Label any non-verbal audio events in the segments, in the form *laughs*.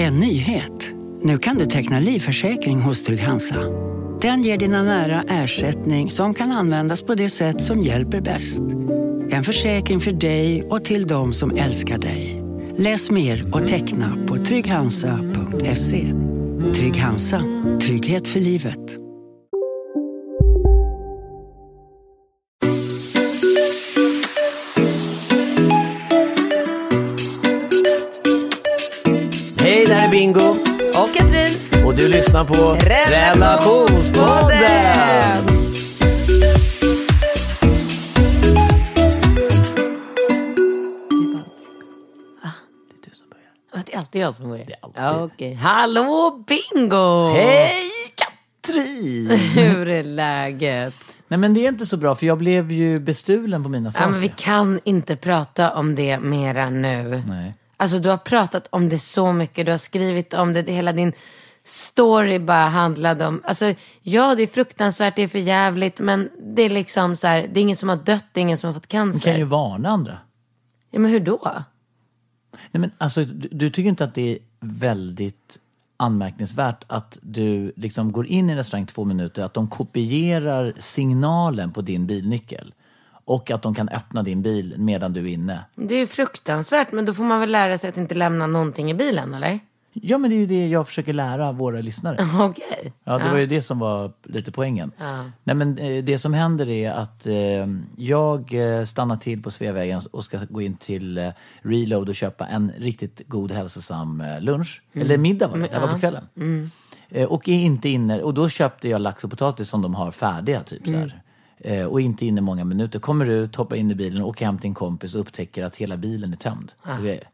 En nyhet. Nu kan du teckna livförsäkring hos Trygg-Hansa. Den ger dina nära ersättning som kan användas på det sätt som hjälper bäst. En försäkring för dig och till de som älskar dig. Läs mer och teckna på trygghansa.se. Trygg Hansa. Trygghet för livet. Du lyssnar på Relationspodden. Det är alltid jag som börjar. Det är alltid. Ja, okej. Hallå Bingo! Hej *laughs* Katrin! Hur är läget? Nej men det är inte så bra för jag blev ju bestulen på mina saker. Ja, men vi kan inte prata om det mera nu. Nej. Alltså du har pratat om det så mycket, du har skrivit om det, hela din story bara handlade om, alltså ja det är fruktansvärt, det är för jävligt men det är liksom så här, det är ingen som har dött, det är ingen som har fått Du kan cancer. ju varna andra. Ja men hur då? Nej men alltså du, du tycker inte att det är väldigt anmärkningsvärt att du liksom går in i en restaurang två minuter, att de kopierar signalen på din bilnyckel och att de kan öppna din bil medan du är inne. Det är fruktansvärt men då får man väl lära sig att inte lämna någonting i bilen eller? Ja men det är ju det jag försöker lära våra lyssnare. *laughs* Okej. Ja, det var ju det som var lite poängen. Nej, men eh, det som händer är att eh, jag eh, stannar till på Sveavägen och ska gå in till eh, Reload och köpa en riktigt god hälsosam lunch. Eller middag var det, det var på kvällen. Eh, och är inte inne, och då köpte jag lax och potatis som de har färdiga typ så här. Eh, och inte inne många minuter. Kommer ut, hoppar in i bilen, åker hem till en kompis och upptäcker att hela bilen är tömd. på grejer.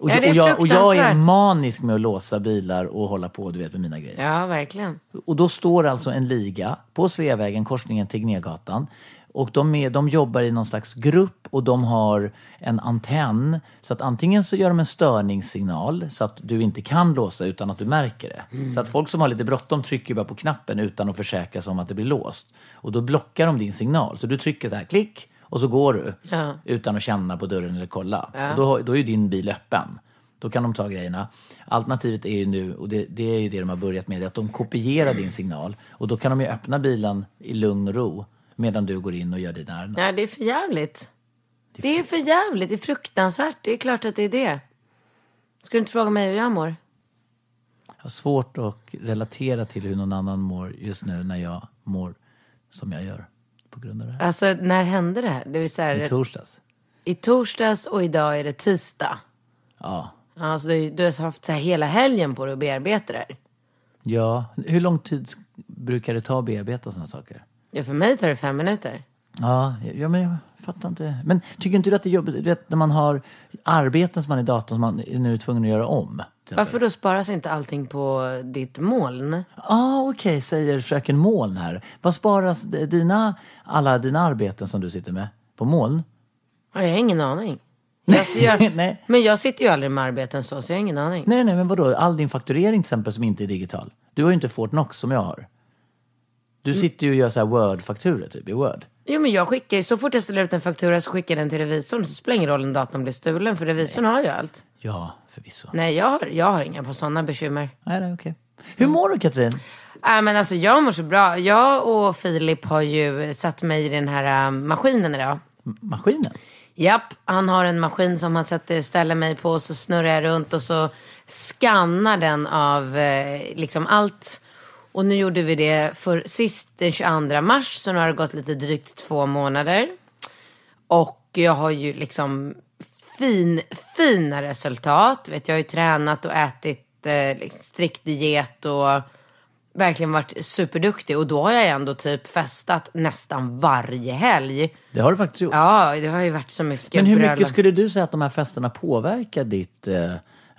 Och, Ja, jag- det är och, jag, och jag är manisk med att låsa bilar och hålla på du vet med mina grejer. Ja, verkligen. Och då står alltså en liga på Sveavägen, korsningen Tegnérgatan. Och de, är, de jobbar i någon slags grupp och de har en antenn. Så att antingen så gör de en störningssignal så att du inte kan låsa utan att du märker det. Så att folk som har lite bråttom trycker bara på knappen utan att försäkra sig om att det blir låst. Och då blockar de din signal. Så du trycker så här, klick, och så går du. Ja. Utan att känna på dörren eller kolla. Och då, då är ju din bil öppen. Då kan de ta grejerna. Alternativet är ju nu, och det, det är ju det de har börjat med, att de kopierar din signal. Och då kan de ju öppna bilen i lugn och ro medan du går in och gör dina ärenden. Ja, det är för jävligt. Det är för jävligt. Det är fruktansvärt. Det är klart att det är det. Ska du inte fråga mig hur jag mår? Jag har svårt att relatera till hur någon annan mår just nu när jag mår som jag gör. På grund av det här. Alltså, när hände det här? Det vill säga, I torsdags. i torsdags och idag är det tisdag. Ja. Alltså, du, du har haft så här hela helgen på dig att bearbeta det här. ja. Hur lång tid brukar det ta att bearbeta sådana saker? Ja, för mig tar det fem minuter. Ja, ja, men jag fattar inte. Men tycker inte du att det är jobbigt vet, när man har arbeten som man i datorn som man är nu tvungen att göra om? Varför då sparas inte allting på ditt moln? Ja, ah, okej, säger fröken Moln här. Vad sparas dina, alla dina arbeten som du sitter med? På moln? Ja, Jag har ingen aning. Jag, jag, *laughs* Nej. Men jag sitter ju aldrig med arbeten så, så jag har ingen aning. Nej, nej, men vadå? All din fakturering till exempel som inte är digital. Du har ju inte Fortnox som jag har. Du Mm. sitter ju och gör så här Word-fakturor typ i Word. Jo men jag skickar ju, så fort jag ställer ut en faktura så skickar jag den till revisorn. Så spelar ingen roll om datorn blir stulen för revisorn har ju allt. Ja, förvisso. Nej jag har, jag har inga på sådana bekymmer. Nej, nej, okej. Hur mår du Katrin? Nej men alltså jag mår så bra. Jag och Filip har ju satt mig i den här äh, maskinen idag. M- Maskinen? Japp, han har en maskin som han sätter, ställer mig på och så snurrar jag runt och så skannar den av eh, liksom allt. Och nu gjorde vi det för sist den 22 mars så nu har det gått lite drygt två månader. Och jag har ju liksom fin, fina resultat. Vet, jag har ju tränat och ätit eh, liksom strikt diet och verkligen varit superduktig. Och då har jag ändå typ festat nästan varje helg. Det har du faktiskt gjort. Ja, det har ju varit så mycket Men hur bröllop. mycket skulle du säga att de här festerna påverkar ditt, eh,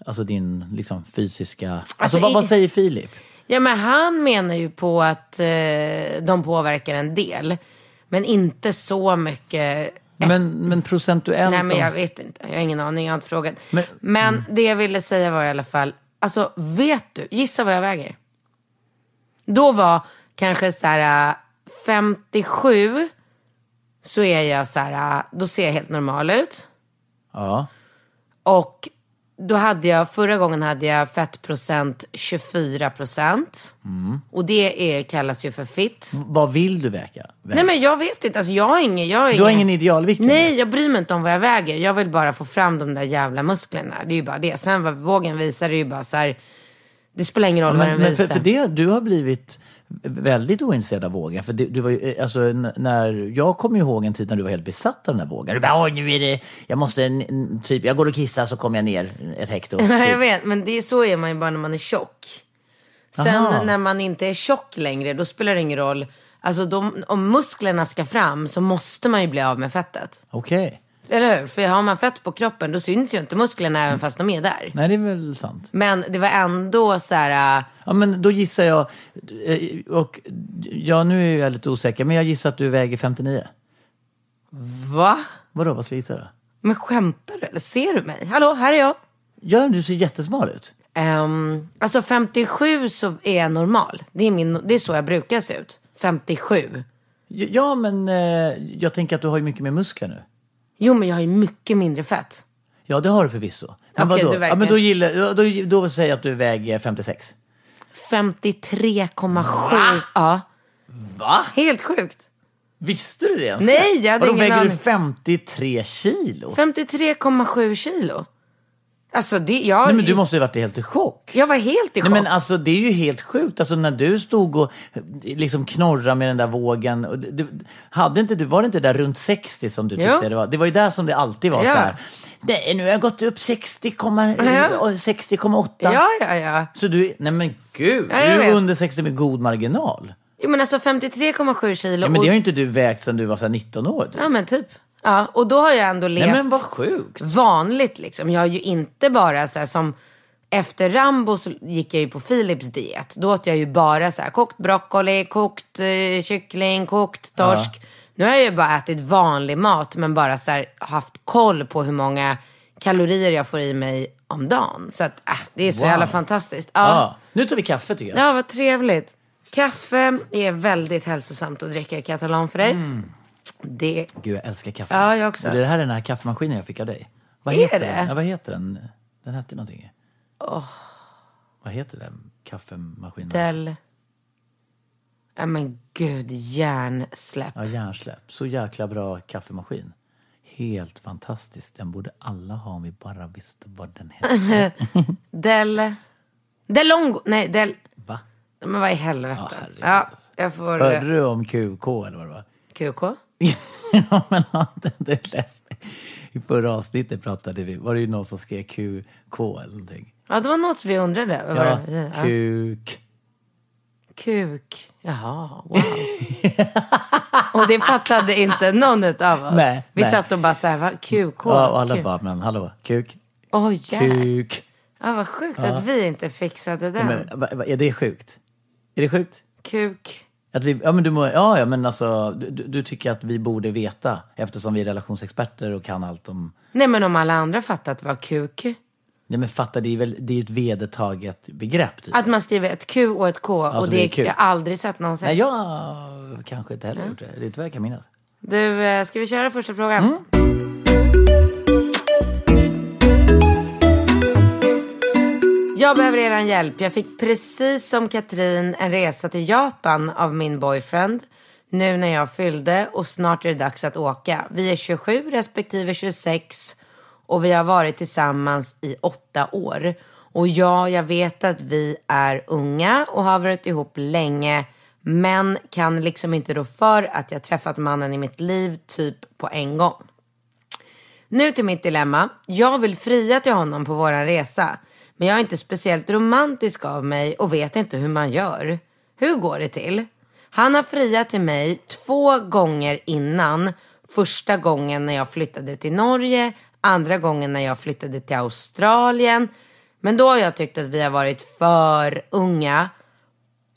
Alltså din liksom fysiska... Alltså, Alltså, vad, i- vad säger Filip? Ja, men han menar ju på att eh, de påverkar en del. Men inte så mycket. Men, men procentuellt... Nej, men jag vet inte. Jag har ingen aning. Jag har inte frågat. Men- Men, det jag ville säga var i alla fall. Alltså, vet du? Gissa vad jag väger. Då var kanske så här äh, 57. Så är jag så här. äh, Då ser jag helt normal ut. Ja. Och då hade jag, förra gången hade jag fettprocent 24 procent. Mm. Och det är, kallas ju för fit. Vad vill du väga? Nej men jag vet inte, alltså jag har ingen, jag har Du har ingen idealvikt? Nej, jag bryr mig inte om vad jag väger. Jag vill bara få fram de där jävla musklerna. Det är ju bara det. Sen vad vågen visar är ju bara så här, det spelar ingen roll vad Men, den men visar. för, för det, du har blivit väldigt ointresserad av vågen. För det, du var ju, eh, alltså, när, jag kommer ihåg en tid när du var helt besatt av den där vågen. Du bara, Oj, nu är det, jag måste, n- n- typ, jag går och kissar så kommer jag ner ett hekto. *laughs* Ja, jag Typ. vet, men det är så är man ju bara när man är tjock. Sen Aha. när man inte är tjock längre, då spelar det ingen roll. Alltså de, om musklerna ska fram så måste man ju bli av med fettet. Okej. Eller hur? För har man fett på kroppen då syns ju inte musklerna även fast de är där. Nej, det är väl sant. Men det var ändå så här, äh, Ja, men då gissar jag, eh, och ja, nu är jag lite osäker, men jag gissar att du väger 59. va? Vadå, vad ska jag gissa då? Men skämtar du eller ser du mig? Hallå, här är jag. Ja, du ser jättesmal ut. Um, alltså 57 så är jag normal. Det är, min, det är så jag brukar se ut. 57. Ja, men eh, jag tänker att du har ju mycket mer muskler nu. Jo, men jag har ju mycket mindre fett. Ja, det har du förvisso. Men Okej, vadå? du Ja, men då, gillar, då, då, säger jag att du väger 56. 53,7. Ja, Va? helt sjukt. Visste du det ens? Nej, jag hade Vadå, ingen väger du aning. 53 kilo? 53,7 kilo. Alltså, det, jag, Nej, men du måste ju varit helt i chock. jag var helt i chock. Nej men alltså det är ju helt sjukt. Alltså när du stod och eh, liksom knorrade med den där vågen. Och det, hade inte du, var det inte där runt 60 som du tyckte Jo. det var? Det var ju där som det alltid var Ja. så här. Nej, nu har jag gått upp 60,8. Ja. 60,8. Ja, ja, ja. Så du, nej men gud, Ja, du är under 60 med god marginal. Jo, men alltså 53,7 kilo. Ja, men det har ju inte du vägt sedan du var så här 19 år. Typ. ja, men typ. Ja, och då har jag ändå levt Nej vanligt liksom. Jag har ju inte bara så här som efter Rambo så gick jag ju på Philips diet. Då åt jag ju bara så här kokt broccoli, kokt eh, kyckling, kokt torsk. Nu har jag ju bara ätit vanlig mat men bara så här haft koll på hur många kalorier jag får i mig om dagen. Så att äh, det är så Wow. jävla fantastiskt. Ja. Ja. Nu tar vi kaffe tycker jag. ja, vad trevligt. Kaffe är väldigt hälsosamt att dricka i Katalan för dig. Det Gud jag älskar kaffe. Ja, jag också. Och det här är den här kaffemaskinen jag fick av dig. Vad Är heter det? den? Ja, vad heter den? Den hette någonting. Vad heter den kaffemaskinen? Del... Ja men gud, hjärnsläpp. Ja, hjärnsläpp. Så jäkla bra kaffemaskin. Helt fantastisk. Den borde alla ha om vi bara visste vad den hette. *laughs* Del... Delongo. Nej, Del... Va? Men vad i helvete. Ja, herregud, Ja, alltså. jag får... Hörde du om QK eller vad det var? QK. *laughs* ja, men hade du läst I förra avsnittet pratade vi, var det ju någon som skrev QK eller någonting. Ja, det var något vi undrade. Vad Ja, var det? Ja. kuk. Kuk. Jaha, wow. *laughs* och det fattade inte någon av oss. Nej, vi nej. satt och bara så här, va? QK? Ja, och alla Kuk. bara, men hallå, kuk, Oj, jävlar. kuk. Ja, vad sjukt att vi inte fixade Ja, den. men, va, va, är det sjukt? Är det sjukt? Kuk. Att vi, ja, men du, må, ja, ja, men alltså, du, du tycker att vi borde veta eftersom vi är relationsexperter och kan allt om... Nej, men om alla andra fattat vad kuk Nej men fatta, det är väl det är ett vedertaget begrepp typ. Att man skriver ett Q och ett K. och Alltså, det är jag har aldrig sett någon säga. Nej, jag kanske inte heller gjort det. Det är vad jag kan minnas. Du, eh, ska vi köra första frågan? Mm. Jag behöver er hjälp. Jag fick precis som Katrin en resa till Japan av min boyfriend. Nu när jag fyllde och snart är det dags att åka. Vi är 27 respektive 26 och vi har varit tillsammans i åtta år. Och ja, jag vet att vi är unga och har varit ihop länge. Men kan liksom inte rå för att jag träffat mannen i mitt liv typ på en gång. Nu till mitt dilemma. Jag vill fria till honom på våran resa. Men jag är inte speciellt romantisk av mig och vet inte hur man gör. Hur går det till? Han har friat till mig två gånger innan. Första gången när jag flyttade till Norge. Andra gången när jag flyttade till Australien. Men då har jag tyckt att vi har varit för unga.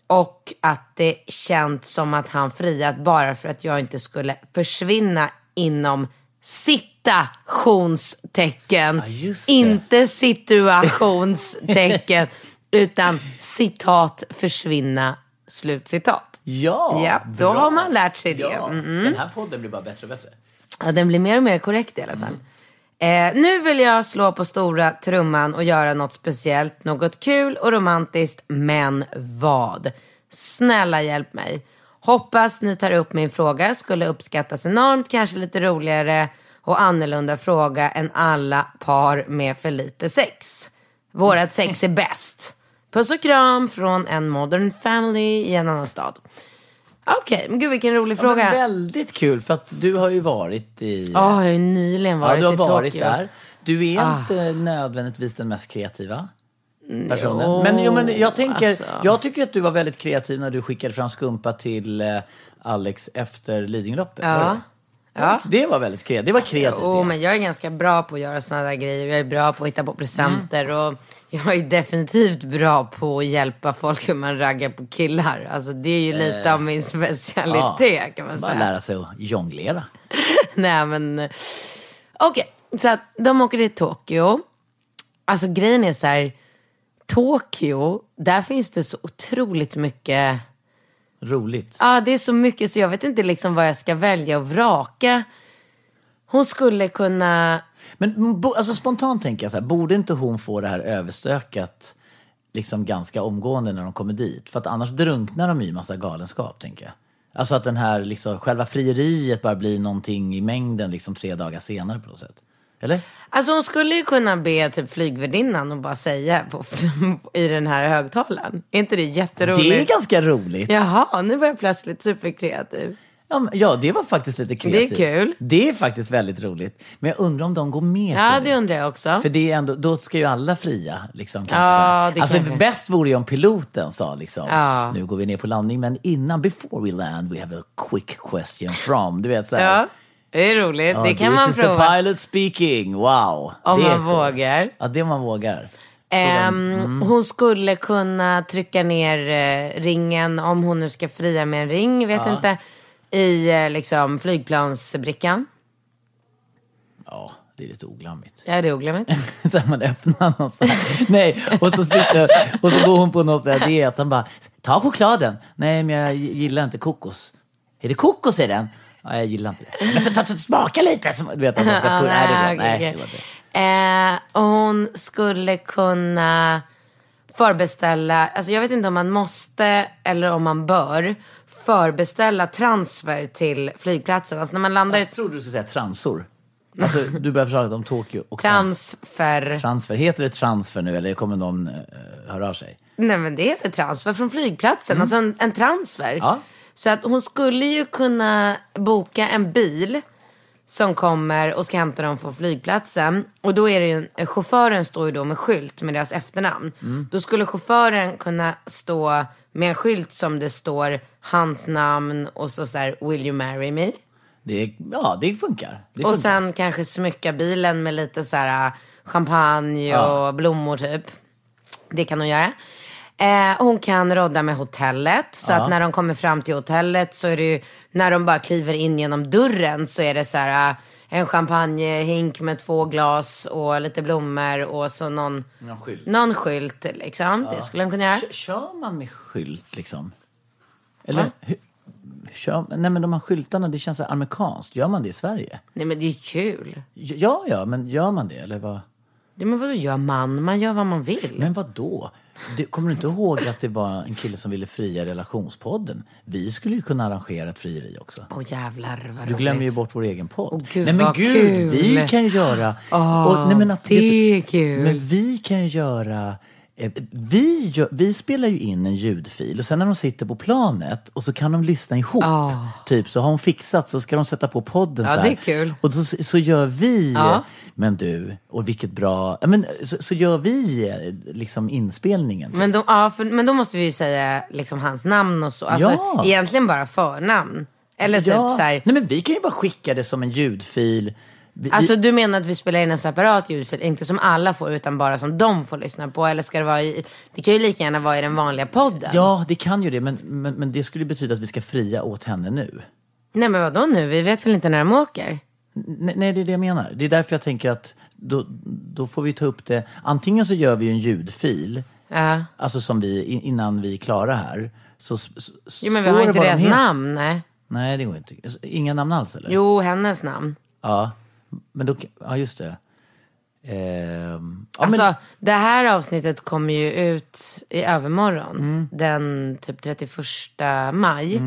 Och att det känts som att han friat bara för att jag inte skulle försvinna inom citationstecken. Ja, inte situationstecken. *laughs* utan citat försvinna slutcitat. Ja, Ja, då bra. har man lärt sig det. Ja, Mm. Den här podden blir bara bättre och bättre. Ja, den blir mer och mer korrekt i alla fall. Eh, nu vill jag slå på stora trumman och göra något speciellt, något kul och romantiskt. Men vad? Snälla hjälp mig. Hoppas ni tar upp min fråga. Skulle uppskattas enormt. Kanske lite roligare och annorlunda fråga än alla par med för lite sex. Vårat sex är bäst. Puss och kram från en modern family i en annan stad. Okej, men gud vilken rolig Ja, fråga. men väldigt kul för att du har ju varit i... Ja, jag har ju nyligen Ja, varit du har i varit Tokyo. där. Du är Ah. inte nödvändigtvis den mest kreativa personen. Jo, men, jo, men jag, tänker, alltså. jag tycker att du var väldigt kreativ när du skickade fram skumpa till eh, Alex efter Lidingöloppet. Ja. var det? Ja. Det var väldigt kreativt. Det var kreativt. Det. men jag är ganska bra på att göra sådana där grejer. Jag är bra på att hitta på presenter Mm. och jag är definitivt bra på att hjälpa folk hur man raggar på killar. Alltså det är ju lite av min specialitet kan man Eh, Bara säga. lära sig att jonglera. *laughs* Nej men, eh, okej. Så att de åker till Tokyo. Alltså grejen är så här, Tokyo, där finns det så otroligt mycket Roligt. Ja, det är så mycket så jag vet inte liksom vad jag ska välja och vraka. Hon skulle kunna... Men bo, alltså, spontant tänker jag så här, borde inte hon få det här överstökat liksom ganska omgående när de kommer dit? För att annars drunknar de i massa galenskap, tänker jag. Alltså att den här, liksom, själva frieriet bara blir någonting i mängden liksom tre dagar senare på något sätt. Eller? Alltså hon skulle ju kunna be typ flygvärdinnan och bara säga på, *laughs* i den här högtalaren. Är inte det jätteroligt? Det är ganska roligt. Ja. Jaha, nu var jag plötsligt superkreativ. men- ja, det var faktiskt lite kreativt. kul. Det är faktiskt väldigt roligt. Men jag undrar om de går med Ja, på det undrar jag också. För det är ändå, då ska ju alla fria. Liksom, kan Ja, det alltså kanske. bäst vore ju om piloten sa liksom, Ja. nu går vi ner på landning, men innan, before we land, we have a quick question from. Du vet så här. Ja, det är roligt. Ja, det kan this man is prova. the pilot speaking, wow. Om Det man coolt. vågar. Ja, det man vågar. Ehm, Mm. Hon skulle kunna trycka ner eh, ringen, om hon nu ska fria med en ring, vet inte, i eh, liksom flygplansbrickan. Ja, det är lite oglammigt. Ja, det är oglammigt. *laughs* så man öppnar någon så här. Nej, och så, sitter, och så går hon på någon sån här diet. Han bara, ta chokladen. Nej, men jag gillar inte kokos. Är det kokos i den? Ja, jag gillar inte det. Men ta, ta, ta, smaka lite. Som, du vet, att man ska *laughs* nej, det nej, nej, det inte. Eh, och hon skulle kunna förbeställa, alltså jag vet inte om man måste eller om man bör förbeställa transfer till flygplatsen. Alltså när man landar i Jag trodde du skulle säga transor. *laughs* Alltså, du börjar prata om Tokyo och trans, transfer, transfer. Heter det transfer nu eller kommer någon uh, höra av sig? nej men det heter transfer från flygplatsen, alltså en, en transfer. Mm. Ja. Så att hon skulle ju kunna boka en bil som kommer och ska hämta dem från flygplatsen. Och då är det ju, en- chauffören står ju då med skylt med deras efternamn. Mm. Då skulle chauffören kunna stå med en skylt som det står hans namn och så så här, will you marry me? Det, ja, det funkar. Det Och funkar. sen kanske smycka bilen med lite så här champagne Ja. och blommor typ. Det kan hon göra. Eh, hon kan rodda med hotellet. Så Ja. att när de kommer fram till hotellet så är det ju, när de bara kliver in genom dörren så är det så här eh, en champagnehink med två glas och lite blommor och så någon, Någon skylt. någon skylt liksom. Det skulle hon kunna göra. Kör, kör man med skylt liksom? Eller? Hur, kör, nej men de här skyltarna, det känns så amerikanskt. Gör man det i Sverige? Nej men det är kul. Ja, ja, men gör man det? Eller vad? Det, men vadå gör man? Man gör vad man vill. Men vad då? Det, kommer du inte ihåg att det var en kille som ville fria relationspodden? Vi skulle ju kunna arrangera ett frieri också. Åh jävlar vad Du roligt. glömmer ju bort vår egen podd. Åh, gud, nej men gud, kul. vi kan ju göra... Åh, nej, men att, det vet är kul. Men vi kan ju göra... eh, Vi, gör, vi spelar ju in en ljudfil och sen när de sitter på planet och så kan de lyssna ihop. Ah. Typ så har hon fixat så ska de sätta på podden Ja, så här. det är kul. Och så, så gör vi, Ja. men du, och vilket bra, men så, så gör vi eh, liksom inspelningen. typ. Men då, ja, för, men då måste vi ju säga liksom hans namn och så. Alltså, Ja. Egentligen bara förnamn. Eller typ ja. så här. Nej men vi kan ju bara skicka det som en ljudfil vi, Alltså du menar att vi spelar in en separat ljudfil, inte som alla får utan bara som de får lyssna på? Eller ska det vara i, det kan ju lika gärna vara i den vanliga podden. Ja, det kan ju det, men, men, men det skulle betyda att vi ska fria åt henne nu. Nej men vadå nu? Vi vet väl inte när de åker? Nej, nej, det är det jag menar. Det är därför jag tänker att då, då får vi ta upp det. Antingen så gör vi en ljudfil, Ja. alltså som vi, innan vi är klara här. Så, s- s- Jo men vi har inte deras namn, nej. Nej, det går inte. Inga namn alls eller? Jo, hennes namn. Ja, men då, ja just det. Ehm, ja, Alltså, men, det här avsnittet kommer ju ut i övermorgon. Mm. Den typ 31 maj.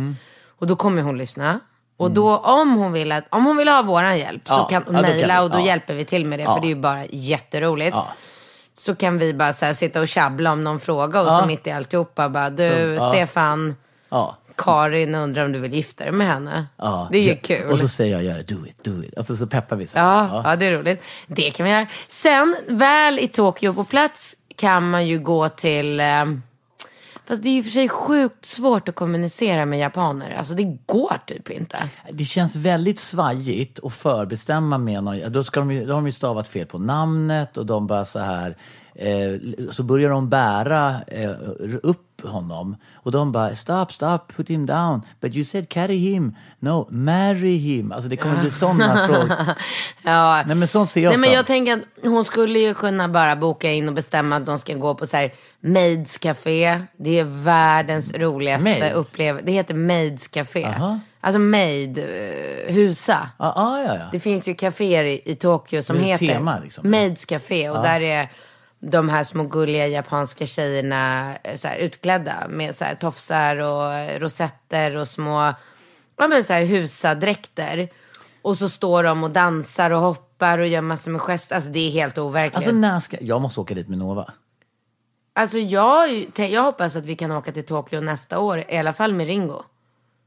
Och då kommer hon lyssna. Och Mm. då om hon vill, att, om hon vill ha våran hjälp så Ja, kan hon ja, kan mejla vi. och då Ja. hjälper vi till med det. För det är ju bara jätteroligt. Så kan vi bara så här, sitta och tjabbla om någon fråga och så mitt i alltihopa bara du Så. Stefan, ja, Karin undrar om du vill gifta dig med henne. ja. Det är ju Ja, kul. Och så säger jag, gör det, do it, do it. Alltså så peppar vi. Så. Ja, ja. det är roligt. Det kan vi göra. Sen, väl i Tokyo på plats kan man ju gå till... Eh, fast det är ju för sig sjukt svårt att kommunicera med japaner. Alltså det går typ inte. Det känns väldigt svajigt att förbestämma med någon. Då, ska de ju, då har de ju stavat fel på namnet och de bara så här. Eh, så börjar de bära eh, upp honom. Och de bara stop, stop, put him down. But you said carry him. No, marry him. Alltså det kommer bli sådana frågor. *laughs* Ja. Nej men sånt ser jag Nej men jag tänker att hon skulle ju kunna bara boka in och bestämma att de ska gå på så här Maids Café. Det är världens roligaste Maid? upplevelse. Det heter Maids Café. Aha. Alltså Maid, eh, husa. Ja, ja, ja. ja. Det finns ju kaféer i, i Tokyo som heter tema, liksom. Maids Café. Och där är de här små gulliga japanska tjejerna eh, så här, utklädda med så här, tofsar och rosetter och små ja, men så här, husadräkter. Och så står de och dansar och hoppar och gör massor med gester. Alltså det är helt overkligt. Alltså Alltså, när ska... Jag måste åka dit med Nova. jag, jag hoppas att vi kan åka till Tokyo nästa år. I alla fall med Ringo.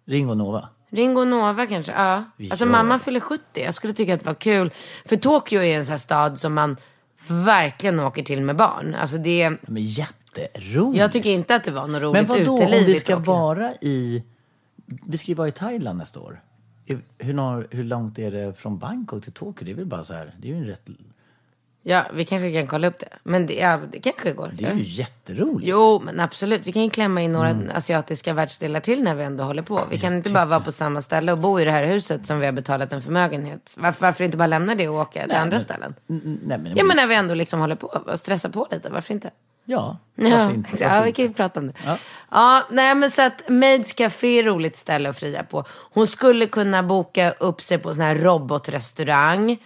Ring och Nova. Ringo Nova kanske, ja. Alltså mamma fyller 70. Jag skulle tycka att det var kul. För Tokyo är en sån här stad som man verkligen åker till med barn. Alltså det, Men jätteroligt. jag tycker inte att det var något roligt Men vadå om uteliv vi ska vara i... Vi ska ju vara i Thailand nästa år. Hur, hur långt är det från Bangkok till Tokyo? Det är väl bara så här. Det är ju en rätt... Ja, vi kanske kan kolla upp det. Men det, ja, det kanske går. Det är ju jätteroligt. Jo, men absolut. Vi kan ju klämma in några Mm. asiatiska världsdelar till när vi ändå håller på. Vi kan inte bara vara på samma ställe och bo i det här huset som vi har betalat en förmögenhet. Varför, varför inte bara lämna det och åka till andra ställen? Nej, men, Ja, men när vi ändå liksom håller på och stressar på lite. Varför inte? Ja, varför Ja, inte? *laughs* ja Varför vi inte? kan ju prata om det. Ja. Ja. nej men så att Maids Café är roligt ställe att fria på. Hon skulle kunna boka upp sig på sån här robotrestaurang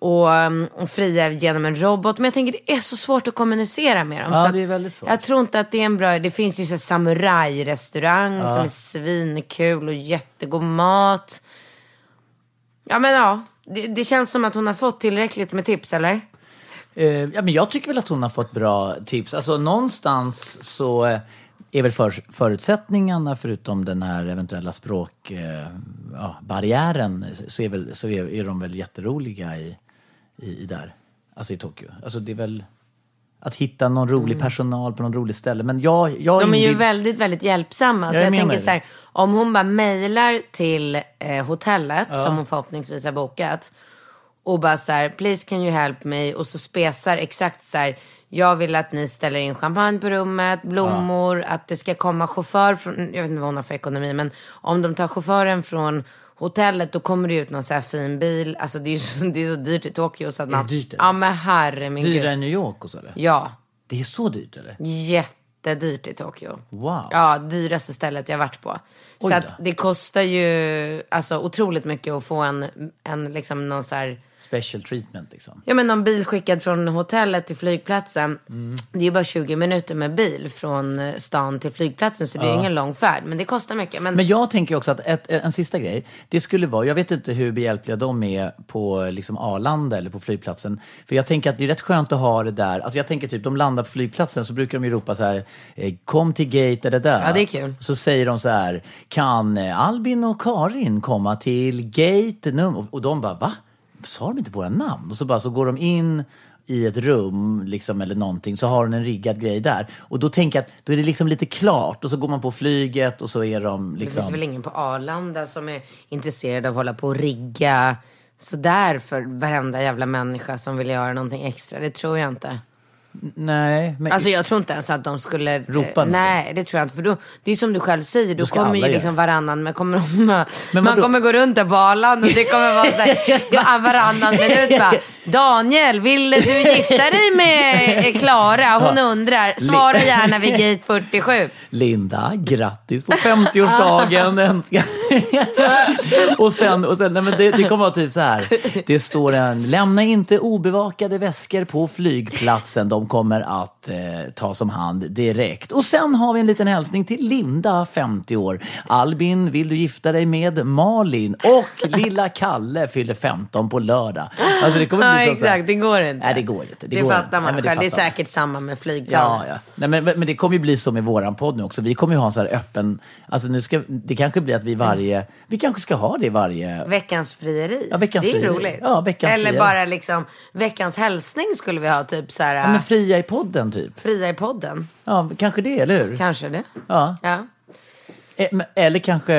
och, um, och fria genom en robot. Men jag tänker det är så svårt att kommunicera med dem. Ja, så det är väldigt svårt. Jag tror inte att det är en bra Det finns ju så samurajrestaurang som är svinkul och jättegod mat. Ja men ja, det, det känns som att hon har fått tillräckligt med tips eller? Eh, ja, men jag tycker väl att hon har fått bra tips. Alltså någonstans så eh, är väl för, förutsättningarna, förutom den här eventuella språkbarriären, eh, ja, så, är, väl, så är, är de väl jätteroliga i, i, i där. Alltså i Tokyo. Alltså det är väl att hitta någon rolig personal på någon rolig ställe. Men jag, jag Mm. De är ju väldigt, väldigt hjälpsamma. Så Jag jag, menar tänker så här, om hon bara mejlar till eh, hotellet som hon förhoppningsvis har bokat och bara så här, please can you help me? Och så spesar exakt så här, jag vill att ni ställer in champagne på rummet, blommor, att det ska komma chaufför från, jag vet inte vad hon har för ekonomi, men om de tar chauffören från hotellet då kommer det ut någon så här fin bil. Alltså det är ju så, *laughs* det är så dyrt i Tokyo så att man... det dyrt, eller? Ja men herre min Dyrare gud. än New York och så eller? Ja, Det är så dyrt eller? jättedyrt i Tokyo. Wow. Ja, dyraste stället jag varit på. Oj Så då. att det kostar ju alltså, otroligt mycket att få en, en liksom någon så här, Special treatment liksom. ja men någon bil skickad från hotellet till flygplatsen. Mm. Det är ju bara 20 minuter med bil från eh, stan till flygplatsen så det är ingen lång färd. Men det kostar mycket. Men, Men jag tänker också att ett, en sista grej, det skulle vara, jag vet inte hur behjälpliga de är på liksom Arlanda eller på flygplatsen. För jag tänker att det är rätt skönt att ha det där, alltså jag tänker typ, de landar på flygplatsen så brukar de ju ropa så här, eh, kom till gate eller där. Ja, det är kul. Så säger de så här, kan eh, Albin och Karin komma till gate nummer? Och de bara, va? Sa de inte våra namn? Och så bara så går de in i ett rum liksom, eller någonting så har hon en riggad grej där. Och då tänker jag att då är det liksom lite klart och så går man på flyget och så är de det liksom... finns väl ingen på Arlanda som är intresserad av att hålla på och rigga så därför varenda jävla människa som vill göra någonting extra. Det tror jag inte. Nej, men Alltså jag tror inte ens att de skulle... Ropa eh, Nej, det tror jag inte. För då, det är som du själv säger, då ska kommer ju liksom varannan, men kommer de, man vadå? kommer gå runt där på Arlanda och det kommer vara så här, *laughs* varannan minut bara. Daniel, vill du gifta dig med eh, Klara? Hon undrar. Svara gärna vid gate 47. Linda, grattis på 50-årsdagen. Önskar- *laughs* *laughs* och sen, och sen nej men det, det kommer vara typ så här. Det står en, lämna inte obevakade väskor på flygplatsen. De kommer att eh, tas om hand direkt. Och sen har vi en liten hälsning till Linda, 50 år. Albin, vill du gifta dig med Malin? Och lilla *laughs* Kalle fyller 15 på lördag. Alltså det kommer Ja, bli så här- exakt. Det går inte. Nej, det går inte. Det, går fattar inte. man Nej, själv. Det är säkert samma med flygplan. Ja, ja. Nej, men, men det kommer ju bli så med våran podd nu också. Vi kommer ju ha en så här öppen... Alltså nu ska, det kanske blir att vi varje... Vi kanske ska ha det varje... Veckans frieri. Ja, veckans det är frieri. roligt. Ja, veckans Eller frieri. bara liksom veckans hälsning skulle vi ha. Typ så här, Ja, fria i podden typ. fria i podden. Ja, kanske det, eller hur? Kanske det. Ja. Ja. Men- Eller kanske...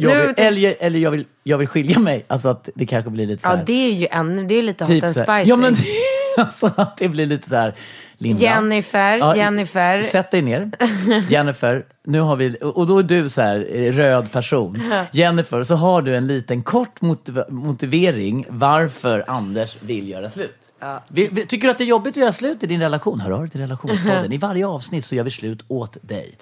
Jag Nu vill, till- eller eller jag, vill, jag vill skilja mig. Alltså att det kanske blir lite så ja, här... det är ju ännu, det är lite hot and spicy. Ja, men *laughs* alltså att det blir lite så här... Linda. Jennifer, Ja, Jennifer. Sätt dig ner. *laughs* Jennifer, nu har vi, och då är du så här eh, röd person. Jennifer, så har du en liten kort motiv- motivering varför Anders vill göra slut. Vi, vi, tycker du att det är jobbigt att göra slut i din relation? Hör av dig till relationspodden. I varje avsnitt så gör vi slut åt dig.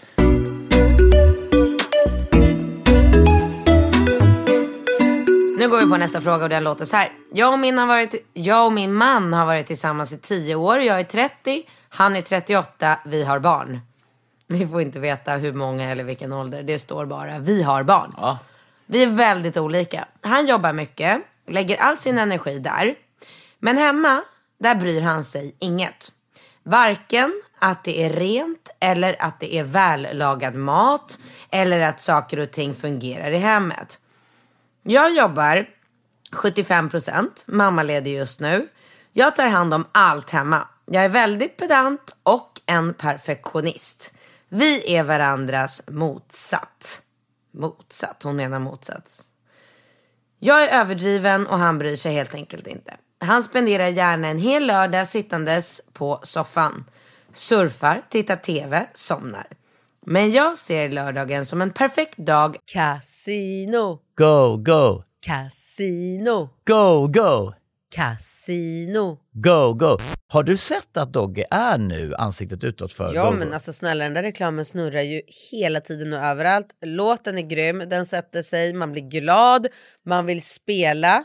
Nu går vi på nästa fråga och den låter så här. Jag och, min har varit, jag och min man har varit tillsammans i 10 år. Jag är 30, han är 38, vi har barn. Vi får inte veta hur många eller vilken ålder. Det står bara vi har barn. Ja. Vi är väldigt olika. Han jobbar mycket, lägger all sin energi där. Men hemma, där bryr han sig inget. Varken att det är rent eller att det är vällagad mat eller att saker och ting fungerar i hemmet. Jag jobbar 75 procent, mammaledig just nu. Jag tar hand om allt hemma. Jag är väldigt pedant och en perfektionist. Vi är varandras motsatt. Motsatt, hon menar motsats. Jag är överdriven och han bryr sig helt enkelt inte. Han spenderar gärna en hel lördag sittandes på soffan. Surfar, tittar tv, somnar. Men jag ser lördagen som en perfekt dag. Casino, Go, go, casino, go, go, casino. go, go. Har du sett att Dogge är nu ansiktet utåt för Ja Go, men Go? alltså snälla den där reklamen snurrar ju hela tiden och överallt. Låten är grym, den sätter sig, man blir glad, man vill spela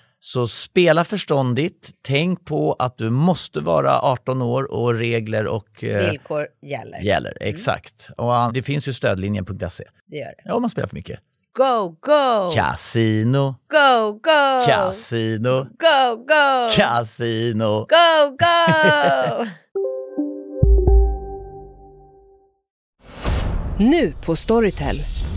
Så spela förståndigt. Tänk på att du måste vara 18 år och regler och eh, Villkor gäller. gäller. Exakt. Och ah, det finns ju stödlinjen.se. Det gör det. Ja, om man spelar för mycket. Go, go! Casino, Go, go! casino, Go, go! casino. Go, go! *laughs* Nu på Storytel.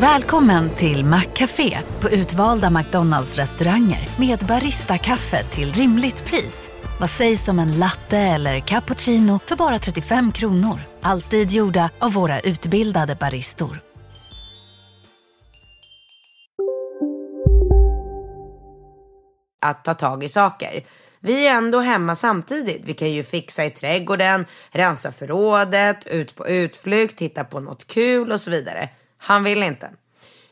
Välkommen till Maccafé på utvalda McDonalds restauranger med Baristakaffe till rimligt pris. Vad sägs om en latte eller cappuccino för bara 35 kronor? Alltid gjorda av våra utbildade baristor. att ta tag i saker. Vi är ändå hemma samtidigt. Vi kan ju fixa i trädgården, rensa förrådet, ut på utflykt, titta på något kul och så vidare. Han vill inte.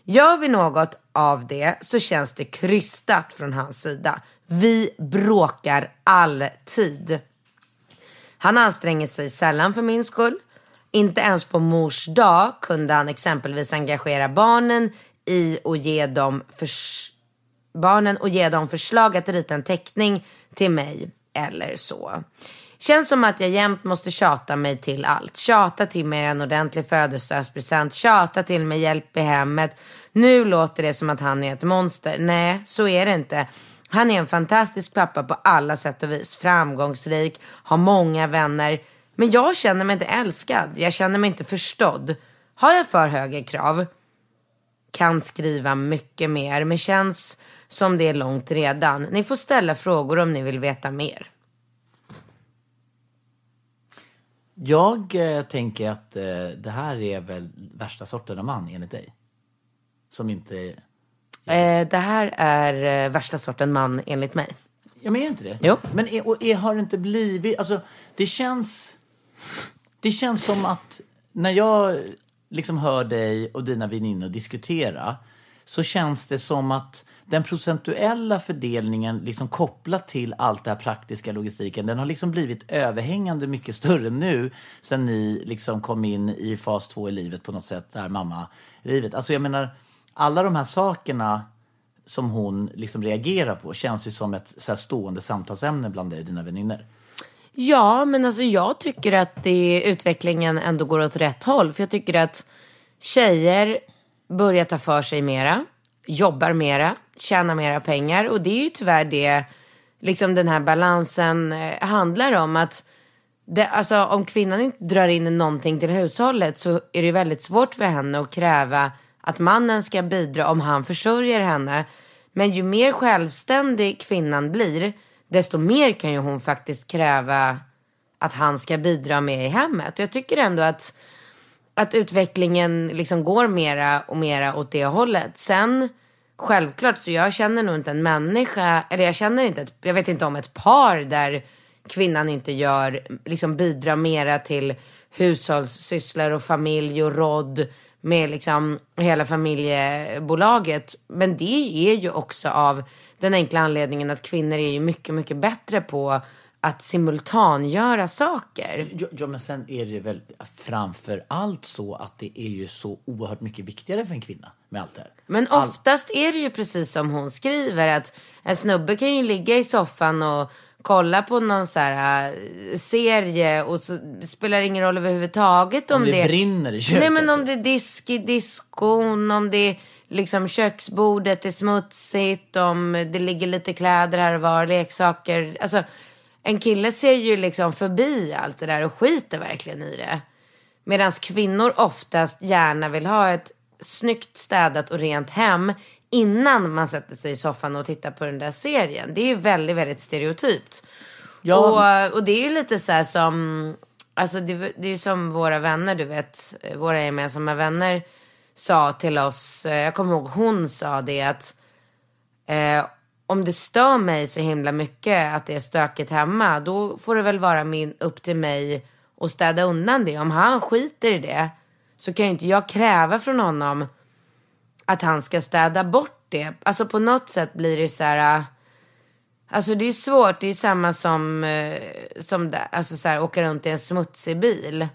Gör vi något av det så känns det krystat från hans sida. Vi bråkar alltid. Han anstränger sig sällan för min skull. Inte ens på mors dag kunde han exempelvis engagera barnen i och ge dem, förs- barnen och ge dem förslag att rita en teckning till mig eller så. Känns som att jag jämt måste tjata mig till allt. Tjata till mig en ordentlig födelsedagspresent. Tjata till mig hjälp i hemmet. Nu låter det som att han är ett monster. Nej, så är det inte. Han är en fantastisk pappa på alla sätt och vis. Framgångsrik, har många vänner. Men jag känner mig inte älskad. Jag känner mig inte förstådd. Har jag för höga krav? Kan skriva mycket mer, men känns som det är långt redan. Ni får ställa frågor om ni vill veta mer. Jag eh, tänker att eh, det här är väl värsta sorten av man enligt dig? Som inte... Eh, det här är eh, värsta sorten man enligt mig. Ja men är inte det? Jo. Men är, och är, har det inte blivit... Alltså det känns... Det känns som att när jag liksom hör dig och dina väninnor diskutera så känns det som att den procentuella fördelningen liksom kopplat till allt det här praktiska logistiken den har liksom blivit överhängande mycket större nu sen ni liksom kom in i fas två i livet på något sätt, det här mamma-livet. Alltså jag menar, alla de här sakerna som hon liksom reagerar på känns ju som ett så här stående samtalsämne bland dig och dina väninnor. Ja, men alltså jag tycker att det, utvecklingen ändå går åt rätt håll. För jag tycker att tjejer börjar ta för sig mera, jobbar mera, tjäna mera pengar. Och det är ju tyvärr det, liksom den här balansen eh, handlar om. att det, alltså, om kvinnan inte drar in någonting till hushållet så är det väldigt svårt för henne att kräva att mannen ska bidra om han försörjer henne. Men ju mer självständig kvinnan blir, desto mer kan ju hon faktiskt kräva att han ska bidra med i hemmet. Och jag tycker ändå att, att utvecklingen liksom går mera och mera åt det hållet. Sen självklart så jag känner nog inte en människa, eller jag känner inte, ett, jag vet inte om ett par där kvinnan inte gör, liksom bidrar mera till hushållssysslor och familj och råd med liksom hela familjebolaget. Men det är ju också av den enkla anledningen att kvinnor är ju mycket, mycket bättre på att simultangöra saker. Ja, ja, men sen är det väl framför allt så att det är ju så oerhört mycket viktigare för en kvinna med allt det här. Men oftast är det ju precis som hon skriver att en snubbe kan ju ligga i soffan och kolla på någon så här äh, serie och så spelar det ingen roll överhuvudtaget om, Om det brinner i köket. Nej men om det är disk i diskon, om det är liksom köksbordet är smutsigt, om det ligger lite kläder här och var, leksaker. Alltså en kille ser ju liksom förbi allt det där och skiter verkligen i det. Medan kvinnor oftast gärna vill ha ett snyggt städat och rent hem innan man sätter sig i soffan och tittar på den där serien. Det är ju väldigt, väldigt stereotypt. Ja. Och, och det är ju lite så här som, alltså det, det är ju som våra vänner, du vet, våra gemensamma vänner sa till oss, eh, jag kommer ihåg hon sa det att eh, om det stör mig så himla mycket att det är stökigt hemma, då får det väl vara min, upp till mig att städa undan det. Om han skiter i det så kan ju inte jag kräva från honom att han ska städa bort det. Alltså på något sätt blir det så här. Äh, alltså det är svårt. Det är ju samma som, äh, som där, alltså så här, åka runt i en smutsig bil.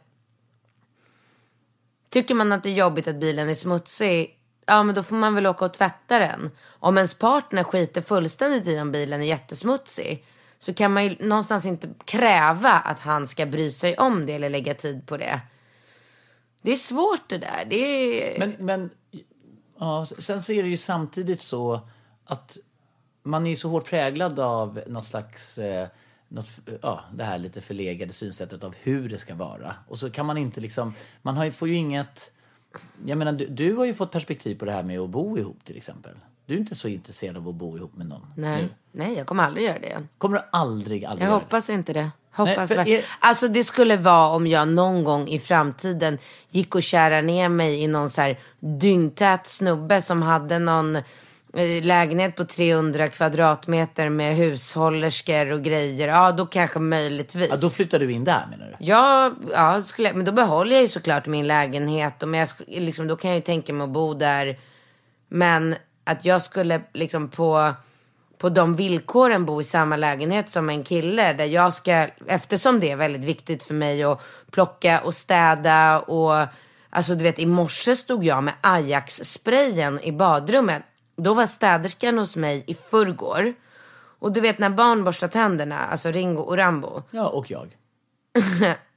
Tycker man att det är jobbigt att bilen är smutsig, ja men då får man väl åka och tvätta den. Om ens partner skiter fullständigt i om bilen är jättesmutsig så kan man ju någonstans inte kräva att han ska bry sig om det eller lägga tid på det. Det är svårt det där. Det är... Men, men ja, sen så är det ju samtidigt så att man är ju så hårt präglad av något slags, eh, något, ja, det här lite förlegade synsättet av hur det ska vara. Och så kan man inte liksom, man har, får ju inget, jag menar du, du har ju fått perspektiv på det här med att bo ihop till exempel. Du är inte så intresserad av att bo ihop med någon Nej, nu. nej, jag kommer aldrig göra det. Kommer du aldrig, aldrig Jag göra det? hoppas inte det. Hoppas Nej, er- Alltså det skulle vara om jag någon gång i framtiden gick och kära ner mig i någon så här dyngtät snubbe som hade någon lägenhet på 300 kvadratmeter med hushållerskor och grejer. Ja, då kanske möjligtvis. Ja, då flyttar du in där menar du? Ja, ja skulle, men då behåller jag ju såklart min lägenhet. Och men jag, liksom, då kan jag ju tänka mig att bo där. Men att jag skulle liksom på, på de villkoren bo i samma lägenhet som en kille. Där jag ska, eftersom det är väldigt viktigt för mig att plocka och städa och Alltså du vet i morse stod jag med Ajax-sprayen i badrummet. Då var städerskan hos mig i förrgår. Och du vet när barn borstar tänderna, alltså Ringo och Rambo. *laughs* Ja, och jag.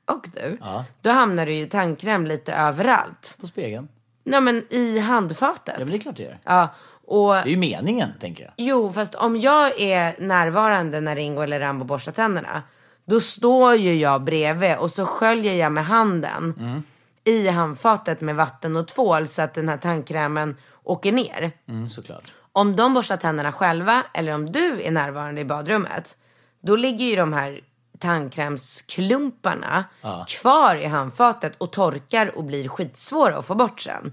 och du. Ja. Då hamnar det ju tandkräm lite överallt. På spegeln. Nej men i handfatet. Ja, men det är klart det gör. Ja, och Det är ju meningen, tänker jag. Jo, fast om jag är närvarande när Ringo eller Rambo borstar tänderna. Då står ju jag bredvid och så sköljer jag med handen Mm. i handfatet med vatten och tvål så att den här tandkrämen åker ner. Mm, såklart. Om de borstar tänderna själva eller om du är närvarande i badrummet. Då ligger ju de här tandkrämsklumparna kvar i handfatet och torkar och blir skitsvåra att få bort sen.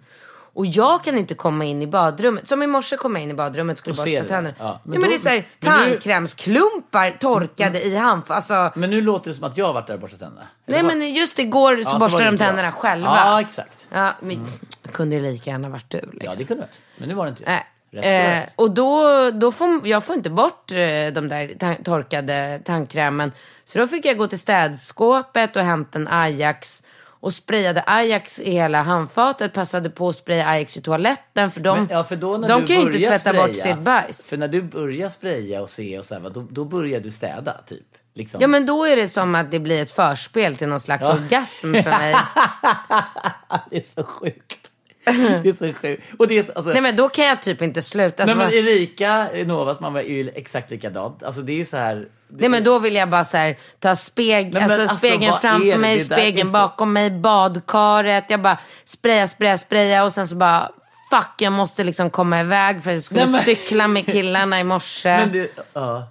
Och jag kan inte komma in i badrummet. Som i morse kom jag in i badrummet och skulle borsta tänderna. Ja, Ja, men men, då- det är såhär men tandkrämsklumpar torkade i handfatet. Alltså, Men nu låter det som att jag har varit där och borstat tänderna. Nej vad? men just igår så Ja, borstade det de inte jag. tänderna själva. Ja, exakt. Ja, men det kunde ju lika gärna varit du. Liksom. Ja, det kunde det. Men nu var det inte jag. Vara Eh, och då, då får jag får inte bort eh, de där ta- torkade tandkrämen. Så då fick jag gå till städskåpet och hämta en Ajax. Och sprayade Ajax i hela handfatet. Passade på att spraya Ajax i toaletten. För de, Men, ja, för då när de du kan ju inte börjar tvätta bort spraya- sitt bajs. För när du börjar spraya och se och så här, då, då börjar du städa typ. Liksom. Ja men då är det som att det blir ett förspel till någon slags orgasm för mig. *laughs* det är så sjukt. *laughs* Det är så sjukt. Och det är, så- alltså, Nej men då kan jag typ inte sluta. Alltså, Nej men Erika Novas mamma är ju exakt likadant. Alltså det är så här. Nej men då vill jag bara så här, ta speg, men alltså, alltså, spegeln framför det? mig, Det spegeln så- bakom mig, badkaret. Jag bara spraya, spraya, spraya och sen så bara fuck jag måste liksom komma iväg för att jag skulle Nej, men- cykla med killarna i morse. *laughs* Men det, ja.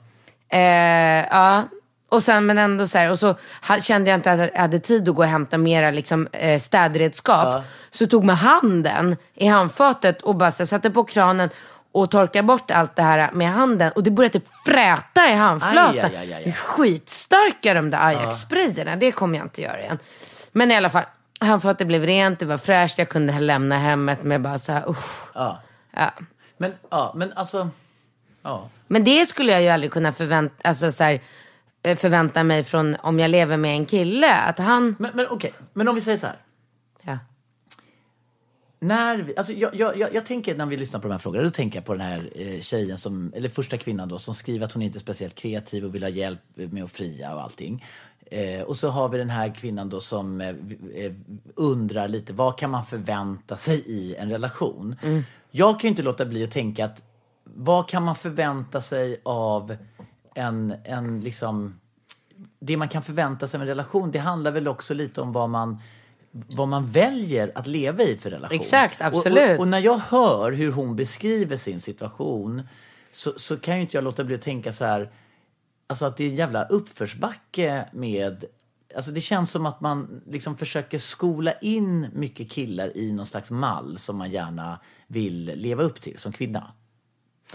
Eh, ja. Och sen men ändå så här, och så kände jag inte att jag hade tid att gå och hämta mera liksom, eh, städredskap. Så tog med handen i handfatet och bara så, här, satte på kranen och torkade bort allt det här med handen. Och det började typ fräta i handflatan. Aj, aj, aj, Skitstarka de där Ajax-sprayerna. Det kommer jag inte göra igen. Men i alla fall, handfatet blev rent, det var fräscht. Jag kunde lämna hemmet med bara så här, usch. ja. Ja. Men, ja, men alltså. Ja. Men det skulle jag ju aldrig kunna förvänta, alltså så här, eh, förvänta mig från om jag lever med en kille. Att han... Men, men okej, men om vi säger så här. Ja. När vi, alltså jag, jag, jag, jag tänker när vi lyssnar på de här frågorna, då tänker jag på den här eh, tjejen som, eller första kvinnan då, som skriver att hon inte är speciellt kreativ och vill ha hjälp med att fria och allting. Eh, och så har vi den här kvinnan då som eh, eh, undrar lite, vad kan man förvänta sig i en relation? Jag kan ju inte låta bli att tänka att, vad kan man förvänta sig av en, en liksom, det man kan förvänta sig av en relation, det handlar väl också lite om vad man vad man väljer att leva i för relation. Exakt, Och, absolut. och, och när jag hör hur hon beskriver sin situation så, så kan ju inte jag låta bli att tänka så här, alltså att det är en jävla uppförsbacke med Alltså det känns som att man liksom försöker skola in mycket killar i någon slags mall som man gärna vill leva upp till som kvinna.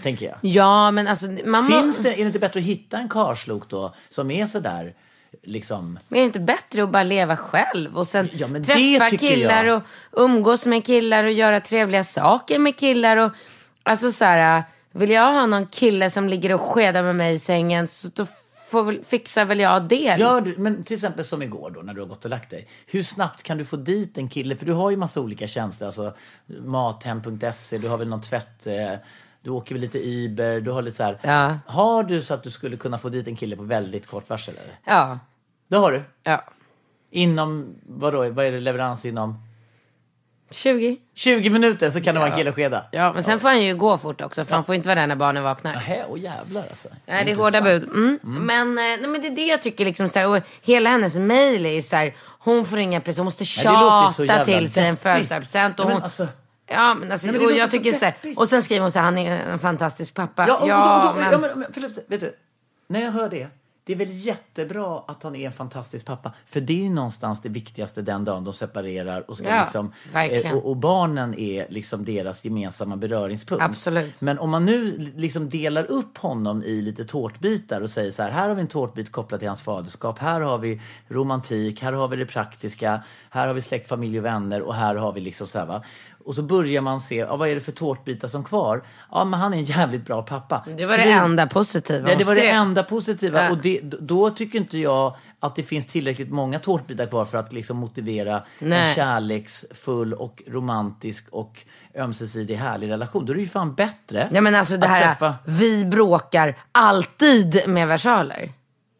Tänker jag. Ja, men alltså man. Finns det, är det inte bättre att hitta en karlslok då som är sådär liksom Men är det inte bättre att bara leva själv och sen Ja, träffa killar jag. och umgås med killar och göra trevliga saker med killar och alltså så här, vill jag ha någon kille som ligger och skedar med mig i sängen så då får fixar väl jag det. Gör du, men till exempel som igår då när du har gått och lagt dig. Hur snabbt kan du få dit en kille? För du har ju massa olika tjänster. Alltså mathem.se, du har väl någon tvätt. Eh, du åker väl lite Uber, du har lite så här. Ja. Har du så att du skulle kunna få dit en kille på väldigt kort varsel? Eller? Ja, Det har du. ja. Inom, vadå, vad är det leverans inom? 20. 20 minuter så kan det vara en Ja. kille och skeda. Ja, men sen får han ju gå fort också för han får inte vara där när barnen vaknar. Nähä, åh jävlar alltså. Nej, det är hårda bud. Intressant. Mm. Men, eh, nej, men det är det jag tycker liksom så här, och hela hennes mejl är ju så här, hon får inga present, hon måste Nej, tjata jävla till sig en födelsedagspresent. och Ja, men hon- alltså- Ja, men alltså, Nej, men och jag så tycker så här, deppigt. och sen skriver hon så här, han är en fantastisk pappa. Ja, och, ja, och, och, och, men... ja, men, men förlåt, vet du? När jag hör det, det är väl jättebra att han är en fantastisk pappa. För det är ju någonstans det viktigaste den dagen de separerar och ska Ja, liksom... verkligen. eh, Och, och barnen är liksom deras gemensamma beröringspunkt. Absolut. Men om man nu liksom delar upp honom i lite tårtbitar och säger så här, här har vi en tårtbit kopplad till hans faderskap, här har vi romantik, här har vi det praktiska, här har vi släkt, familj och vänner och här har vi liksom så här va. Och så börjar man se, ja, vad är det för tårtbitar som kvar? Ja, men han är en jävligt bra pappa. Det var det Svin- enda positiva Ja, det var det enda positiva. Ja. Och det, då tycker inte jag att det finns tillräckligt många tårtbitar kvar för att liksom motivera en Nej. kärleksfull och romantisk och ömsesidig härlig relation. Då är det ju fan bättre Ja men alltså det här, träffa... vi bråkar alltid med versaler.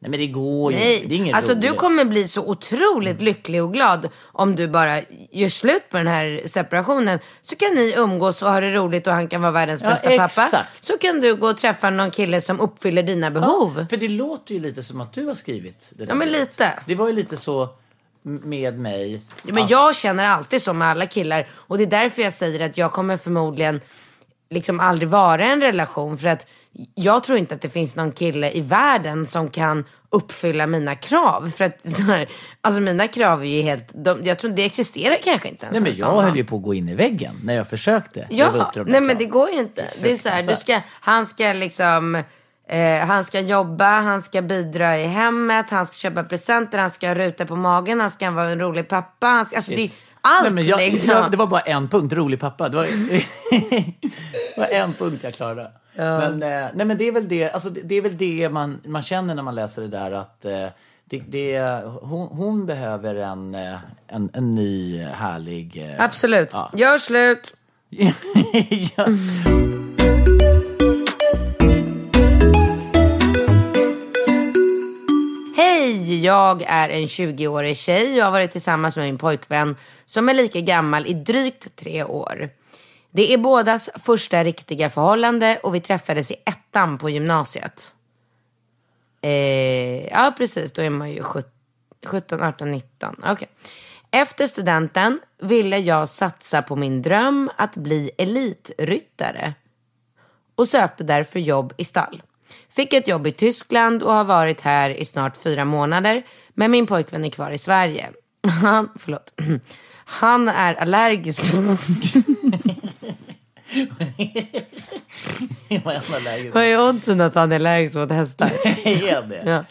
Nej men det går ju Nej, Det är alltså du roligt. kommer bli så otroligt lycklig och glad om du bara gör slut på den här separationen. Så kan ni umgås och ha det roligt och han kan vara världens Ja, bästa pappa. exakt. Så kan du gå och träffa någon kille som uppfyller dina behov. För det låter ju lite som att du har skrivit det där Ja, men brevet. lite. Det var ju lite så med mig. Ja, men jag känner alltid så med alla killar. Och det är därför jag säger att jag kommer förmodligen liksom aldrig vara en relation. För att jag tror inte att det finns någon kille i världen som kan uppfylla mina krav. För att så här, alltså mina krav är ju helt, de, jag tror det existerar kanske inte ens Nej men en jag sån. höll ju på att gå in i väggen när jag försökte. Ja, här nej men det går ju inte. Det är så här, du ska, han ska liksom, eh, han ska jobba, han ska bidra i hemmet, han ska köpa presenter, han ska ha ruta på magen, han ska vara en rolig pappa. Han ska, alltså det allt Nej, men jag, liksom. jag, det var bara en punkt, rolig pappa. Det var, det *laughs* var en punkt jag klarade. Men, eh, nej, men det är väl det, alltså, det, det, är väl det man, man känner när man läser det där att eh, det, det, hon, hon behöver en, eh, en, en ny härlig... eh, Absolut. Ja. Gör slut. *laughs* ja. Hej, jag är en 20-årig tjej och har varit tillsammans med min pojkvän som är lika gammal i drygt tre år. Det är bådas första riktiga förhållande och vi träffades i ettan på gymnasiet. Eh, ja, precis. Då är man ju 17, 18, 19. Okej. Efter studenten ville jag satsa på min dröm att bli elitryttare och sökte därför jobb i stall. Fick ett jobb i Tyskland och har varit här i snart fyra månader. Men min pojkvän är kvar i Sverige. *laughs* Han, förlåt. *clears throat* Han är allergisk. *laughs* *laughs* Vad är oddsen att han är allergisk mot hästar? Är det? Ja.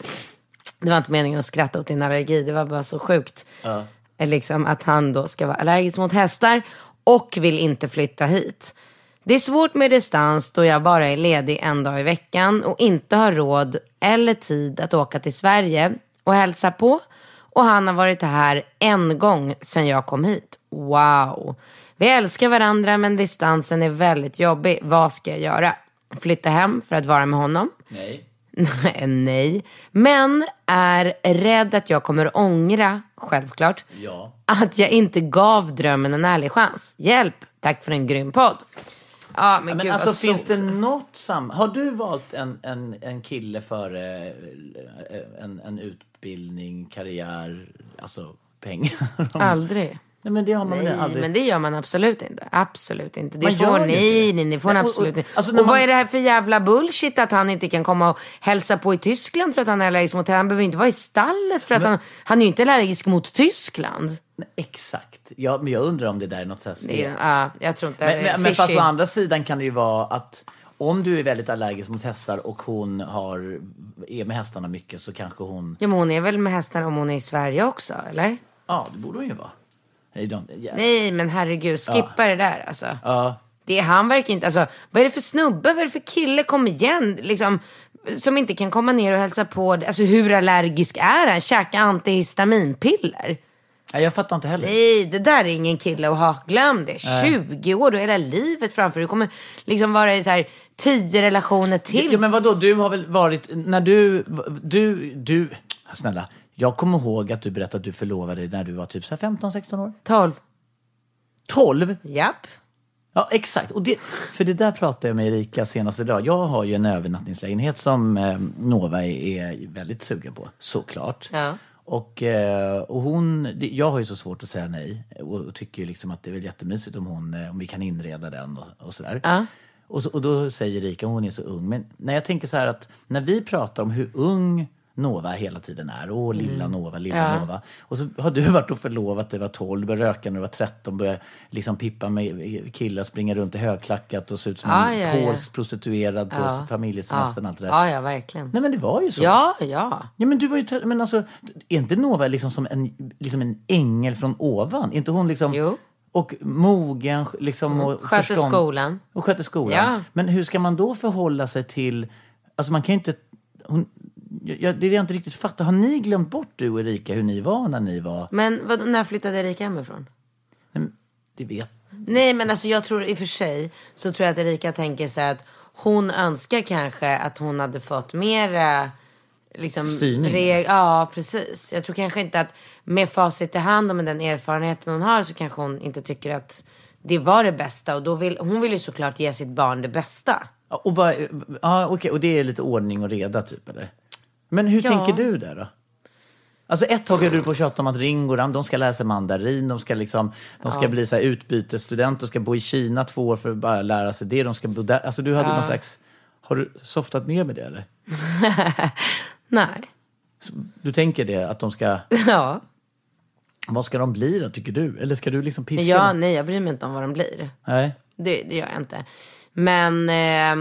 Det var inte meningen att skratta åt din allergi. Det var bara så sjukt. Eh, Liksom att han då ska vara allergisk mot hästar och vill inte flytta hit. Det är svårt med distans då jag bara är ledig en dag i veckan och inte har råd eller tid att åka till Sverige och hälsa på. Och han har varit här en gång sedan jag kom hit. Wow. Vi älskar varandra men distansen är väldigt jobbig. Vad ska jag göra? Flytta hem för att vara med honom? Nej. *laughs* Nej, men är rädd att jag kommer ångra, självklart, Ja. att jag inte gav drömmen en ärlig chans. Hjälp! Tack för en grym podd. Ja, men, Men gud alltså vad finns det något sam... Har du valt en, en, en kille före eh, en, en utbildning, karriär, alltså pengar? *laughs* Aldrig. Nej men det har man väl aldrig. men det gör man absolut inte. Absolut inte. Det Man får ju nej, nej, får Nej, och- absolut inte. alltså och vad man- är det här för jävla bullshit att han inte kan komma och hälsa på i Tyskland för att han är allergisk mot Han behöver inte vara i stallet för att han, han är ju inte allergisk mot Tyskland. Nej, Exakt. Ja, men jag undrar om det där är något sånt ja, jag tror inte men, men, men fast å andra sidan kan det ju vara att om du är väldigt allergisk mot hästar och hon har, är med hästarna mycket så kanske hon... Ja, men hon är väl med hästar om hon är i Sverige också, eller? Ja, det borde hon ju vara. Nej, ja. Nej, men herregud, skippa det där alltså. Ja. Det är han verkar inte, alltså vad är det för snubbe, vad är det för kille, kom igen, liksom. Som inte kan komma ner och hälsa på, alltså hur allergisk är han? Käka antihistaminpiller? Nej, jag fattar inte heller. Nej, det där är ingen kille att ha. Glöm det. 20 år, du har hela livet framför dig. Du kommer liksom vara i så här 10 relationer till. Ja, men vadå, du har väl varit, när du, du, du, snälla, jag kommer ihåg att du berättade att du förlovade dig när du var typ så här 15-16 år. 12. 12? Japp. Ja, exakt. Och det, för det där pratade jag med Erika senast idag. Jag har ju en övernattningslägenhet som eh, Nova är, är väldigt sugen på, såklart. Ja. Och, eh, och hon, det, jag har ju så svårt att säga nej och, och tycker ju liksom att det är väl jättemysigt om, hon, eh, om vi kan inreda den och, och sådär. Ja. Och, så, och då säger Erika, hon är så ung, men när jag tänker så här att när vi pratar om hur ung Nova hela tiden är. Åh, lilla Nova, lilla Mm. Ja. Nova. Och så har du *laughs* varit och förlovat dig var 12, började röka när du var 13, började liksom pippa med killar, springa runt i högklackat och se ut som Ja, en ja, ja. polsk prostituerad på Ja. familjesemestern och allt det där. Ja, ja, verkligen. Nej men det var ju så. Ja, ja. Ja men du var ju, men alltså, är inte Nova liksom som en, liksom en ängel från ovan? Är inte hon liksom... Jo. och mogen liksom och Sköter förstånd- skolan. Och sköter skolan. Ja. Men hur ska man då förhålla sig till, alltså man kan ju inte, hon, jag, det är det jag inte riktigt fattar. Har ni glömt bort du och Erika hur ni var när ni var, Men vad, när flyttade Erika hemifrån? det vet Nej men alltså jag tror i och för sig så tror jag att Erika tänker här att hon önskar kanske att hon hade fått mera liksom, Styrning. reg- ja precis. Jag tror kanske inte att med facit i hand och med den erfarenheten hon har så kanske hon inte tycker att det var det bästa och då vill hon vill ju såklart ge sitt barn det bästa. Och, vad, ja, okej, och det är lite ordning och reda typ eller? Men hur Ja. tänker du där då? Alltså ett tag höll du på att tjata om att Ringo de ska läsa mandarin, de ska liksom, de ska bli så här utbytesstudent, de ska bo i Kina två år för att bara lära sig det, de ska bo där. Alltså du hade någon slags, har du softat ner med det eller? *laughs* Nej. Du tänker det, att de ska, *laughs* Ja. vad ska de bli då tycker du? Eller ska du liksom piska ja, dem? nej jag bryr mig inte om vad de blir. Nej. Det, det gör jag inte. Men ja,